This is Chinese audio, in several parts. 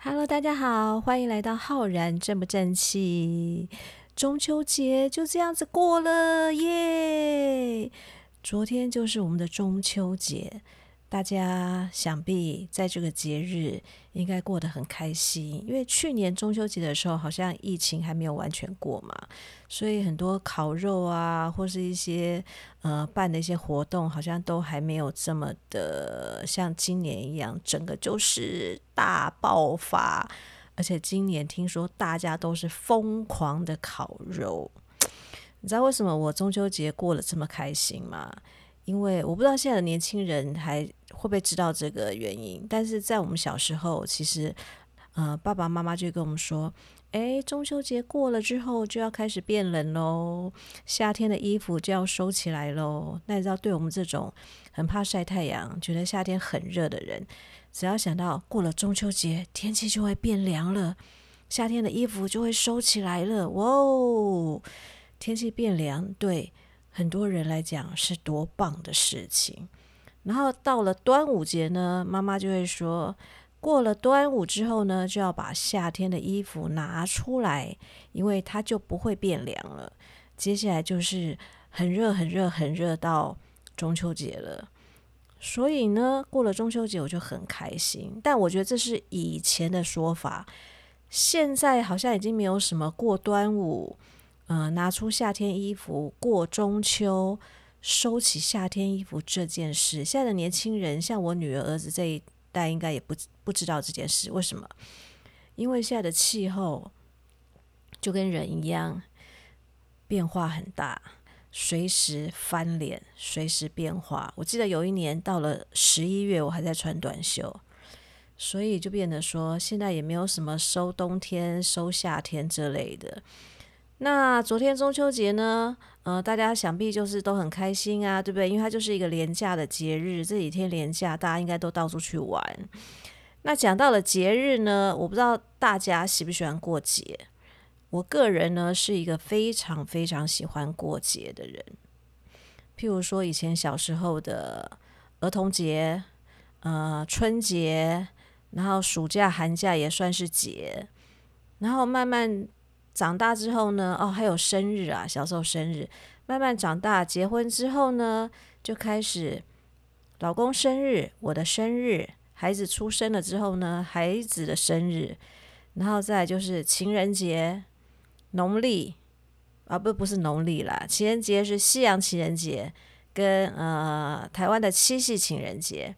Hello，大家好，欢迎来到浩然正不正气？中秋节就这样子过了耶！昨天就是我们的中秋节。大家想必在这个节日应该过得很开心，因为去年中秋节的时候好像疫情还没有完全过嘛，所以很多烤肉啊，或是一些呃办的一些活动，好像都还没有这么的像今年一样，整个就是大爆发。而且今年听说大家都是疯狂的烤肉，你知道为什么我中秋节过得这么开心吗？因为我不知道现在的年轻人还会不会知道这个原因，但是在我们小时候，其实，呃，爸爸妈妈就跟我们说，诶，中秋节过了之后就要开始变冷喽，夏天的衣服就要收起来喽。那你知道，对我们这种很怕晒太阳、觉得夏天很热的人，只要想到过了中秋节，天气就会变凉了，夏天的衣服就会收起来了。哇哦，天气变凉，对。很多人来讲是多棒的事情，然后到了端午节呢，妈妈就会说，过了端午之后呢，就要把夏天的衣服拿出来，因为它就不会变凉了。接下来就是很热、很热、很热到中秋节了，所以呢，过了中秋节我就很开心。但我觉得这是以前的说法，现在好像已经没有什么过端午。呃，拿出夏天衣服过中秋，收起夏天衣服这件事，现在的年轻人，像我女儿、儿子这一代，应该也不不知道这件事。为什么？因为现在的气候就跟人一样，变化很大，随时翻脸，随时变化。我记得有一年到了十一月，我还在穿短袖，所以就变得说，现在也没有什么收冬天、收夏天之类的。那昨天中秋节呢？呃，大家想必就是都很开心啊，对不对？因为它就是一个连假的节日，这几天连假，大家应该都到处去玩。那讲到了节日呢，我不知道大家喜不喜欢过节。我个人呢是一个非常非常喜欢过节的人。譬如说以前小时候的儿童节，呃，春节，然后暑假、寒假也算是节，然后慢慢。长大之后呢，哦，还有生日啊，小时候生日。慢慢长大，结婚之后呢，就开始老公生日，我的生日，孩子出生了之后呢，孩子的生日，然后再就是情人节，农历啊，不，不是农历啦，情人节是西洋情人节，跟呃台湾的七夕情人节。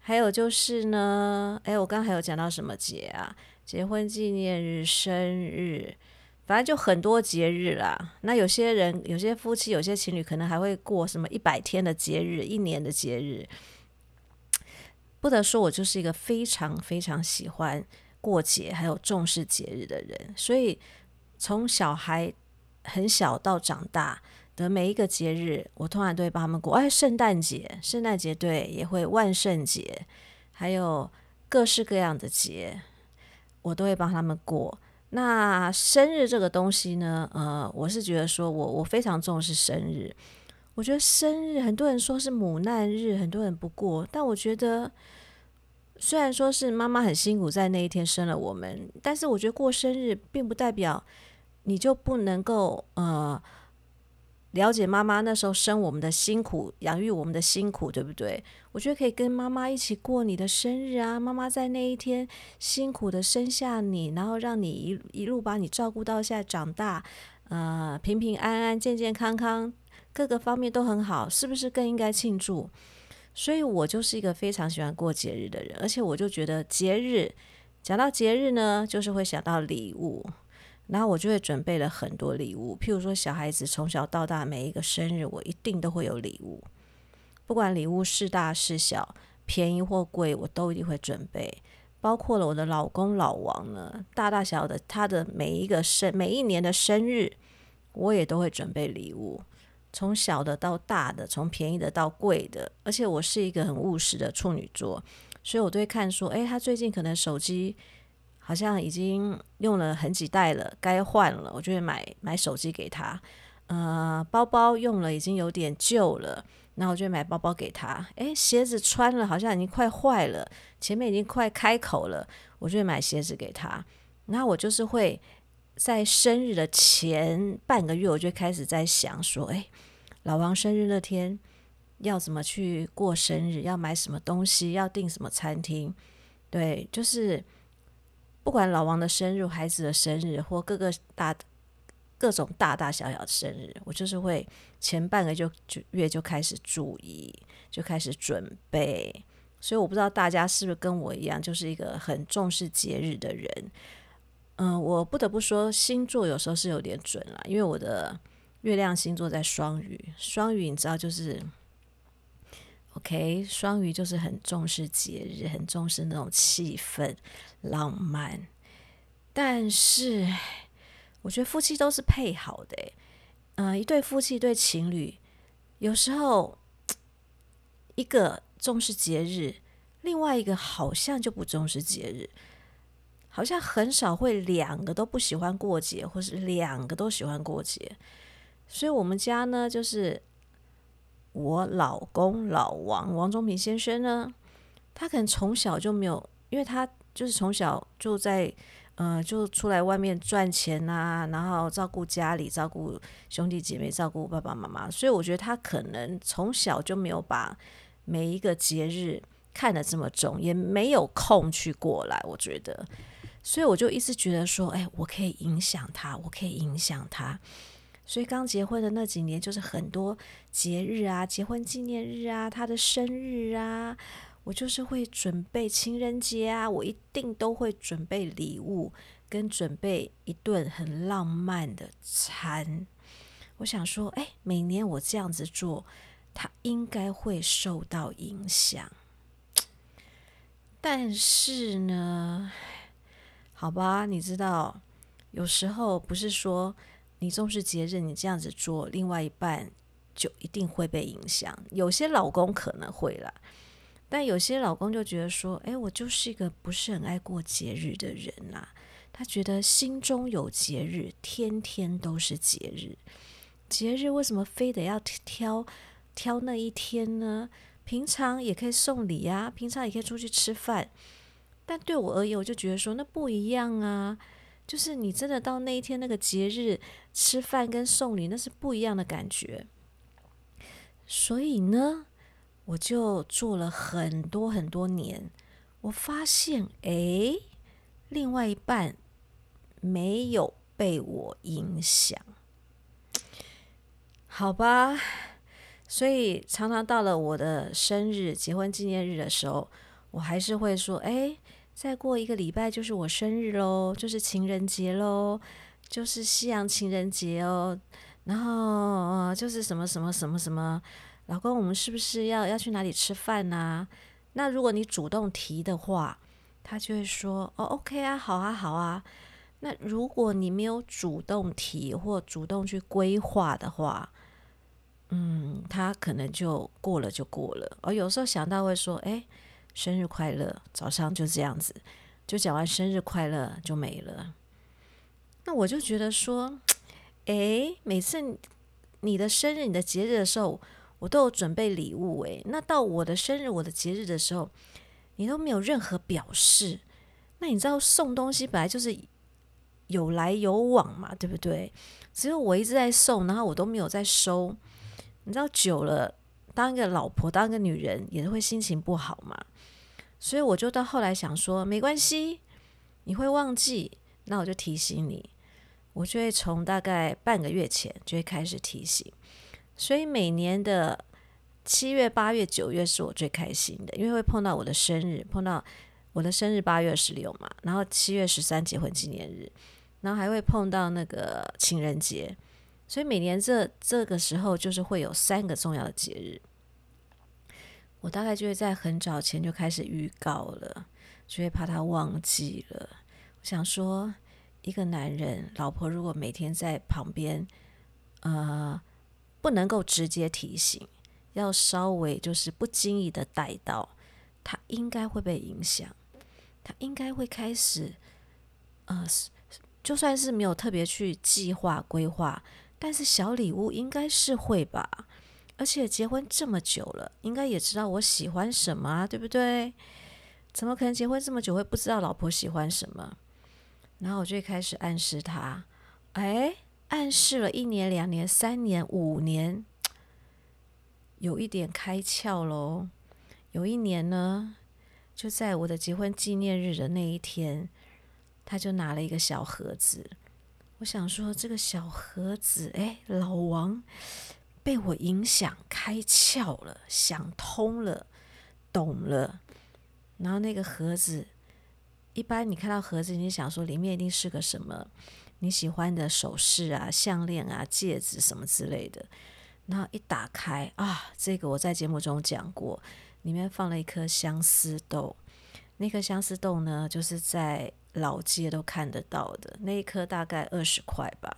还有就是呢，哎，我刚还有讲到什么节啊？结婚纪念日、生日。反正就很多节日啦，那有些人、有些夫妻、有些情侣可能还会过什么一百天的节日、一年的节日。不得说，我就是一个非常非常喜欢过节还有重视节日的人。所以从小孩很小到长大的每一个节日，我通常都会帮他们过。哎，圣诞节，圣诞节对，也会万圣节，还有各式各样的节，我都会帮他们过。那生日这个东西呢，呃，我是觉得说我我非常重视生日。我觉得生日很多人说是母难日，很多人不过，但我觉得虽然说是妈妈很辛苦在那一天生了我们，但是我觉得过生日并不代表你就不能够呃。了解妈妈那时候生我们的辛苦，养育我们的辛苦，对不对？我觉得可以跟妈妈一起过你的生日啊！妈妈在那一天辛苦的生下你，然后让你一一路把你照顾到现在长大，呃，平平安安、健健康康，各个方面都很好，是不是更应该庆祝？所以我就是一个非常喜欢过节日的人，而且我就觉得节日，讲到节日呢，就是会想到礼物。然后我就会准备了很多礼物，譬如说小孩子从小到大每一个生日，我一定都会有礼物，不管礼物是大是小，便宜或贵，我都一定会准备。包括了我的老公老王呢，大大小小的他的每一个生每一年的生日，我也都会准备礼物，从小的到大的，从便宜的到贵的。而且我是一个很务实的处女座，所以我都会看说，诶，他最近可能手机。好像已经用了很几代了，该换了，我就会买买手机给他。呃，包包用了已经有点旧了，那我就买包包给他。诶，鞋子穿了好像已经快坏了，前面已经快开口了，我就会买鞋子给他。然后我就是会在生日的前半个月，我就开始在想说，诶，老王生日那天要怎么去过生日？要买什么东西？要订什么餐厅？对，就是不管老王的生日、孩子的生日或各个大。各种大大小小的生日，我就是会前半个就就月就开始注意，就开始准备。所以我不知道大家是不是跟我一样，就是一个很重视节日的人。嗯，我不得不说，星座有时候是有点准了，因为我的月亮星座在双鱼。双鱼你知道，就是 OK，双鱼就是很重视节日，很重视那种气氛、浪漫，但是。我觉得夫妻都是配好的，嗯、呃，一对夫妻，一对情侣，有时候一个重视节日，另外一个好像就不重视节日，好像很少会两个都不喜欢过节，或是两个都喜欢过节。所以，我们家呢，就是我老公老王王忠平先生呢，他可能从小就没有，因为他就是从小就在。嗯、呃，就出来外面赚钱啊，然后照顾家里，照顾兄弟姐妹，照顾爸爸妈妈。所以我觉得他可能从小就没有把每一个节日看得这么重，也没有空去过来。我觉得，所以我就一直觉得说，哎，我可以影响他，我可以影响他。所以刚结婚的那几年，就是很多节日啊，结婚纪念日啊，他的生日啊。我就是会准备情人节啊，我一定都会准备礼物，跟准备一顿很浪漫的餐。我想说，哎，每年我这样子做，他应该会受到影响。但是呢，好吧，你知道，有时候不是说你重视节日，你这样子做，另外一半就一定会被影响。有些老公可能会啦。但有些老公就觉得说，哎，我就是一个不是很爱过节日的人呐、他觉得心中有节日，天天都是节日。节日为什么非得要挑挑那一天呢？平常也可以送礼啊，平常也可以出去吃饭。但对我而言，我就觉得说那不一样啊。就是你真的到那一天那个节日吃饭跟送礼，那是不一样的感觉。所以呢。我就做了很多很多年，我发现，哎，另外一半没有被我影响，好吧？所以常常到了我的生日、结婚纪念日的时候，我还是会说，哎，再过一个礼拜就是我生日喽，就是情人节喽，就是西洋情人节哦，然后就是什么什么什么什么。老公，我们是不是要要去哪里吃饭呢？那如果你主动提的话，他就会说：“哦，OK 啊，好啊，好啊。”那如果你没有主动提或主动去规划的话，嗯，他可能就过了就过了。而有时候想到会说：“哎，生日快乐！”早上就这样子，就讲完生日快乐就没了。那我就觉得说：“ 哎，每次你的生日、你的节日的时候。”我都有准备礼物诶，那到我的生日、我的节日的时候，你都没有任何表示。那你知道送东西本来就是有来有往嘛，对不对？只有我一直在送，然后我都没有在收。你知道久了，当一个老婆、当一个女人也会心情不好嘛。所以我就到后来想说，没关系，你会忘记，那我就提醒你。我就会从大概半个月前就会开始提醒。所以每年的七月、八月、九月是我最开心的，因为会碰到我的生日，碰到我的生日八月十六嘛，然后七月十三结婚纪念日，然后还会碰到那个情人节，所以每年这这个时候就是会有三个重要的节日，我大概就会在很早前就开始预告了，就会怕他忘记了。我想说，一个男人，老婆如果每天在旁边，呃。不能够直接提醒，要稍微就是不经意的带到，他应该会被影响，他应该会开始，呃，就算是没有特别去计划规划，但是小礼物应该是会吧，而且结婚这么久了，应该也知道我喜欢什么啊，对不对？怎么可能结婚这么久会不知道老婆喜欢什么？然后我就开始暗示他，哎，暗示了一年、两年、三年、五年，有一点开窍喽。有一年呢，就在我的结婚纪念日的那一天，他就拿了一个小盒子。我想说，这个小盒子，哎，老王被我影响开窍了，想通了，懂了。然后那个盒子。一般你看到盒子，你想说里面一定是个什么你喜欢的首饰啊、项链啊、戒指什么之类的。然后一打开啊，这个我在节目中讲过，里面放了一颗相思豆。那颗相思豆呢，就是在老街都看得到的，那一颗大概二十块吧。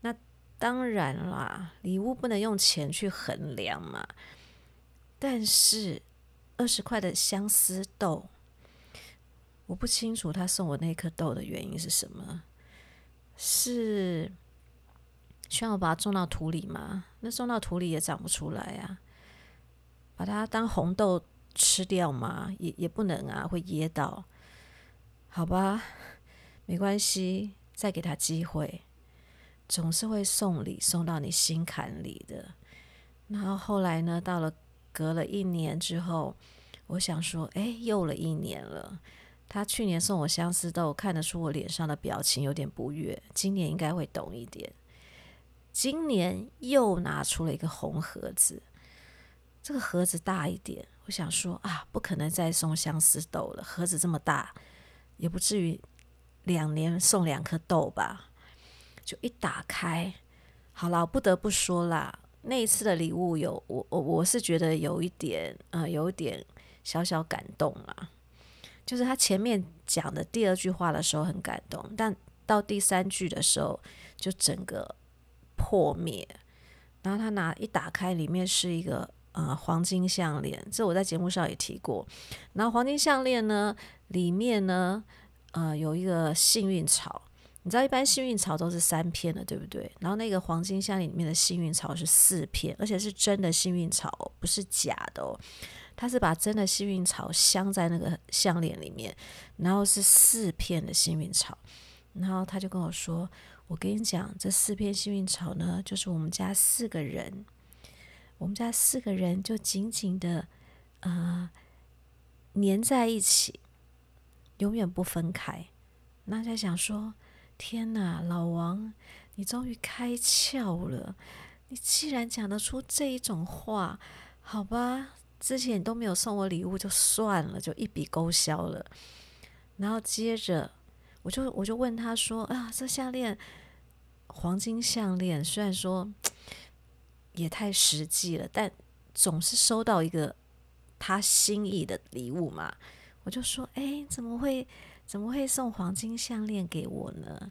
那当然啦，礼物不能用钱去衡量嘛。但是二十块的相思豆。我不清楚他送我那颗豆的原因是什么，是需要把它种到土里吗？那种到土里也长不出来啊。把它当红豆吃掉吗？也也不能啊，会噎到。好吧，没关系，再给他机会，总是会送礼送到你心坎里的。然后后来呢，到了隔了一年之后，我想说，哎，又了一年了。他去年送我相思豆，看得出我脸上的表情有点不悦。今年应该会懂一点。今年又拿出了一个红盒子，这个盒子大一点。我想说啊，不可能再送相思豆了，盒子这么大，也不至于两年送两颗豆吧？就一打开，好了，不得不说啦，那一次的礼物有我我我是觉得有一点，呃，有一点小小感动啦。就是他前面讲的第二句话的时候很感动，但到第三句的时候就整个破灭。然后他拿一打开，里面是一个呃黄金项链，这我在节目上也提过。然后黄金项链呢，里面呢呃有一个幸运草，你知道一般幸运草都是三片的，对不对？然后那个黄金项链里面的幸运草是四片，而且是真的幸运草，不是假的哦。他是把真的幸运草镶在那个项链里面，然后是四片的幸运草，然后他就跟我说：“我跟你讲，这四片幸运草呢，就是我们家四个人，我们家四个人就紧紧的呃粘在一起，永远不分开。”那在想说：“天哪，老王，你终于开窍了！你既然讲得出这一种话，好吧。”之前你都没有送我礼物，就算了，就一笔勾销了。然后接着，我就我就问他说：“啊，这项链，黄金项链，虽然说也太实际了，但总是收到一个他心意的礼物嘛。”我就说：“哎，怎么会怎么会送黄金项链给我呢？”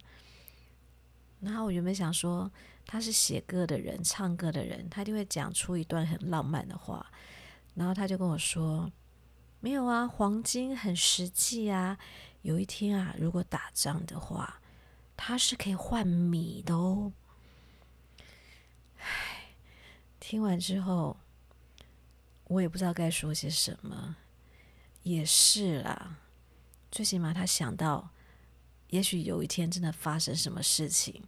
然后我原本想说，他是写歌的人，唱歌的人，他一定会讲出一段很浪漫的话。然后他就跟我说：“没有啊，黄金很实际啊。有一天啊，如果打仗的话，它是可以换米的哦。”唉，听完之后，我也不知道该说些什么。也是啦，最起码他想到，也许有一天真的发生什么事情，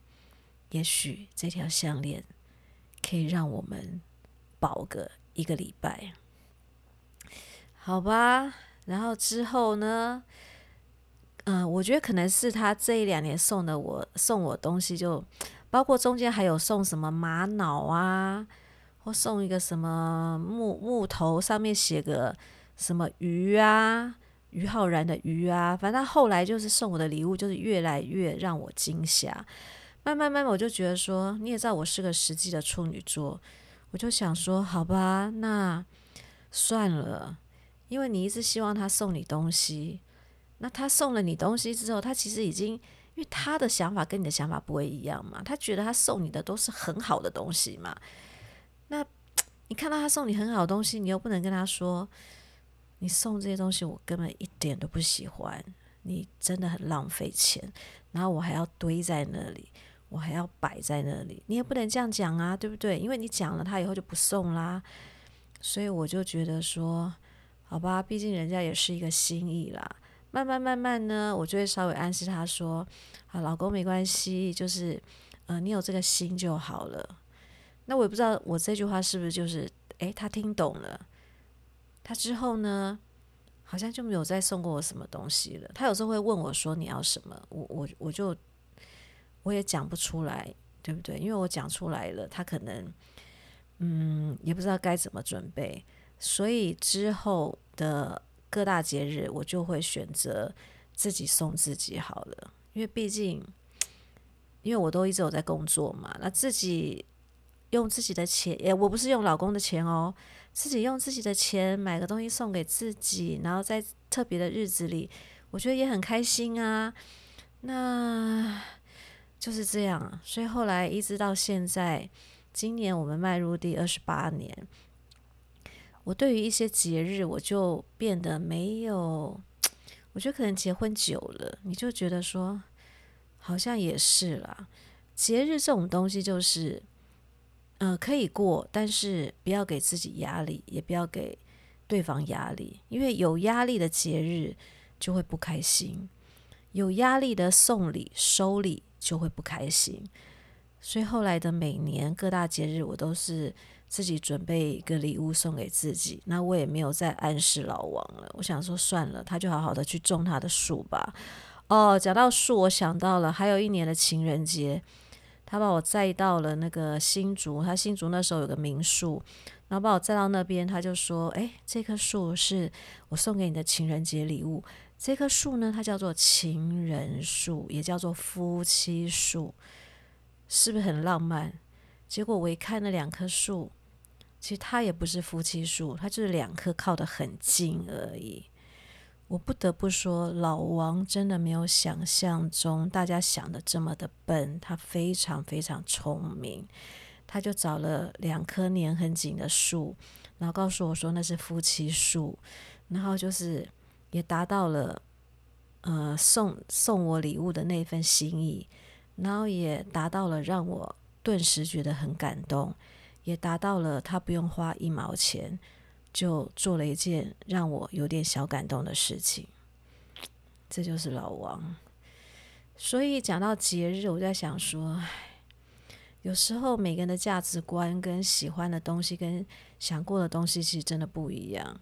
也许这条项链可以让我们保个一个礼拜。好吧，然后之后呢？嗯、我觉得可能是他这一两年送的我送我东西，就包括中间还有送什么玛瑙啊，或送一个什么木木头，上面写个什么鱼啊，于浩然的鱼啊，反正他后来就是送我的礼物，就是越来越让我惊吓。慢慢慢慢，我就觉得说，你也知道我是个实际的处女座，我就想说，好吧，那算了。因为你一直希望他送你东西，那他送了你东西之后，他其实已经，因为他的想法跟你的想法不会一样嘛，他觉得他送你的都是很好的东西嘛。你看到他送你很好的东西，你又不能跟他说，你送这些东西我根本一点都不喜欢，你真的很浪费钱，然后我还要堆在那里，我还要摆在那里？你也不能这样讲啊，对不对？因为你讲了，他以后就不送啦。所以我就觉得说，好吧，毕竟人家也是一个心意啦。慢慢慢慢呢，我就会稍微暗示他说：“啊，老公没关系，就是，呃，你有这个心就好了。”那我也不知道我这句话是不是就是，诶，他听懂了。他之后呢，好像就没有再送过我什么东西了。他有时候会问我说：“你要什么？”我我我就我也讲不出来，对不对？因为我讲出来了，他可能。嗯，也不知道该怎么准备，所以之后的各大节日，我就会选择自己送自己好了。因为毕竟，因为我都一直有在工作嘛，那自己用自己的钱，诶，我不是用老公的钱哦，自己用自己的钱买个东西送给自己，然后在特别的日子里，我觉得也很开心啊。那就是这样，所以后来一直到现在。今年我们迈入第二十八年，我对于一些节日，我就变得没有，我觉得可能结婚久了，你就觉得说，好像也是啦。节日这种东西就是，呃，可以过，但是不要给自己压力，也不要给对方压力，因为有压力的节日就会不开心，有压力的送礼收礼就会不开心。所以后来的每年各大节日，我都是自己准备一个礼物送给自己。那我也没有再暗示老王了。我想说算了，他就好好的去种他的树吧。哦，讲到树，我想到了，还有一年的情人节，他把我载到了那个新竹。他新竹那时候有个民宿，然后把我载到那边，他就说：“诶，这棵树是我送给你的情人节礼物。这棵树呢，它叫做情人树，也叫做夫妻树。”是不是很浪漫？结果我一看那两棵树，其实它也不是夫妻树，它就是两棵靠得很近而已。我不得不说，老王真的没有想象中大家想的这么的笨，他非常非常聪明。他就找了两棵年很紧的树，然后告诉我说那是夫妻树，然后就是也达到了呃送送我礼物的那份心意。然后也达到了让我顿时觉得很感动，也达到了他不用花一毛钱就做了一件让我有点小感动的事情。这就是老王。所以讲到节日，我在想说，有时候每个人的价值观跟喜欢的东西跟想过的东西其实真的不一样。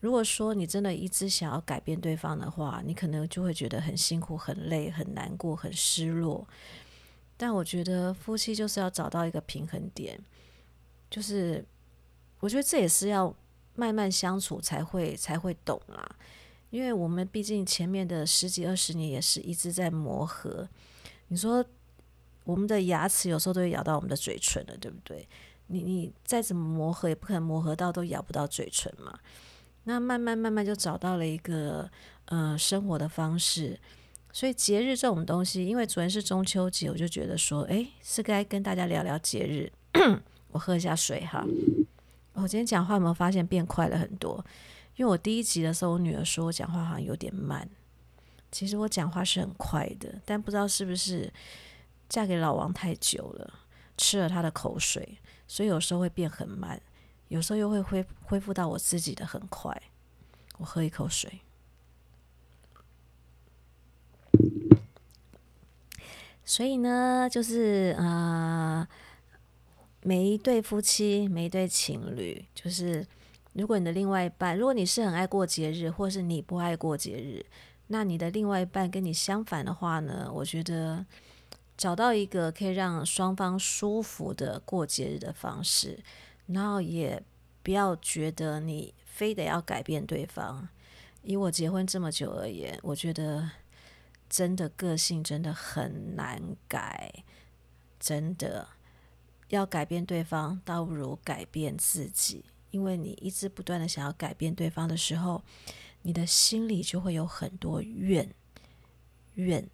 如果说你真的一直想要改变对方的话，你可能就会觉得很辛苦、很累、很难过、很失落。但我觉得夫妻就是要找到一个平衡点，就是我觉得这也是要慢慢相处才会才会懂啦。因为我们毕竟前面的十几二十年也是一直在磨合。你说我们的牙齿有时候都会咬到我们的嘴唇了，对不对？你你再怎么磨合，也不可能磨合到都咬不到嘴唇嘛。那慢慢慢慢就找到了一个呃生活的方式，所以节日这种东西，因为昨天是中秋节，我就觉得说，诶，是该跟大家聊聊节日。我喝一下水哈。我今天讲话有没有发现变快了很多？因为我第一集的时候，我女儿说我讲话好像有点慢，其实我讲话是很快的，但不知道是不是嫁给老王太久了，吃了他的口水，所以有时候会变很慢。有时候又会恢恢复到我自己的很快。我喝一口水。所以呢，就是呃，每一对夫妻，每一对情侣，就是如果你的另外一半，如果你是很爱过节日，或是你不爱过节日，那你的另外一半跟你相反的话呢，我觉得找到一个可以让双方舒服的过节日的方式。然后也不要觉得你非得要改变对方。以我结婚这么久而言，我觉得真的个性真的很难改。真的要改变对方，倒不如改变自己。因为你一直不断的想要改变对方的时候，你的心里就会有很多怨、怨、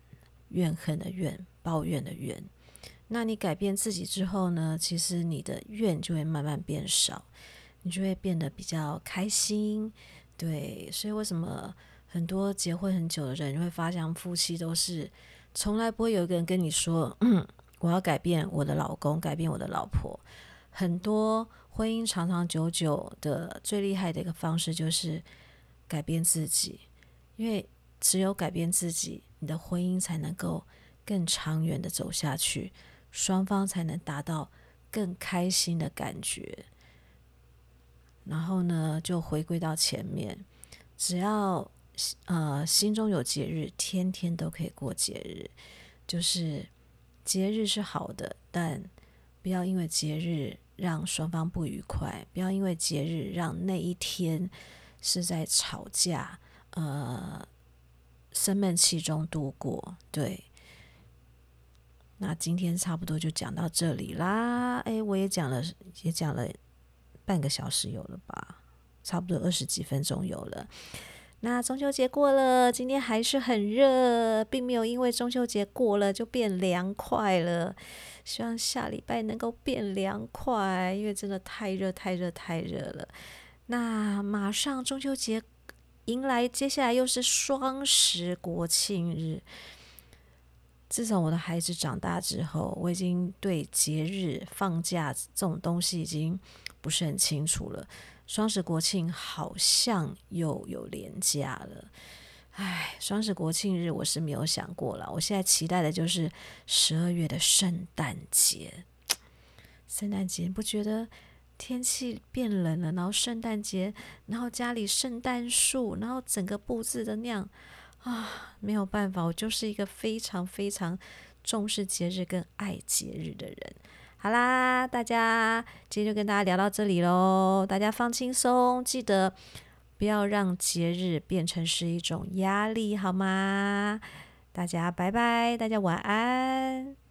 怨恨的怨、抱怨的怨。那你改变自己之后呢？其实你的怨就会慢慢变少，你就会变得比较开心。对，所以为什么很多结婚很久的人，你会发现夫妻都是从来不会有一个人跟你说：“，我要改变我的老公，改变我的老婆。很多婚姻长长久久的最厉害的一个方式就是改变自己，因为只有改变自己，你的婚姻才能够更长远的走下去，双方才能达到更开心的感觉。然后呢，就回归到前面，只要呃心中有节日，天天都可以过节日，就是。节日是好的，但不要因为节日让双方不愉快，不要因为节日让那一天是在吵架、呃生闷气中度过。对，那今天差不多就讲到这里啦。哎，我也讲了，也讲了半个小时有了吧？差不多二十几分钟有了。那中秋节过了，今天还是很热，并没有因为中秋节过了就变凉快了。希望下礼拜能够变凉快，因为真的太热、太热、太热了。那马上中秋节迎来，接下来又是双十国庆日。自从我的孩子长大之后，我已经对节日放假这种东西已经不是很清楚了。双十国庆好像又有连假了，唉，双十国庆日我是没有想过了。我现在期待的就是十二月的圣诞节。圣诞节不觉得天气变冷了，然后圣诞节，然后家里圣诞树，然后整个布置的那样啊，没有办法，我就是一个非常非常重视节日跟爱节日的人。好啦，大家今天就跟大家聊到这里喽。大家放轻松，记得不要让节日变成是一种压力，好吗？大家拜拜，大家晚安。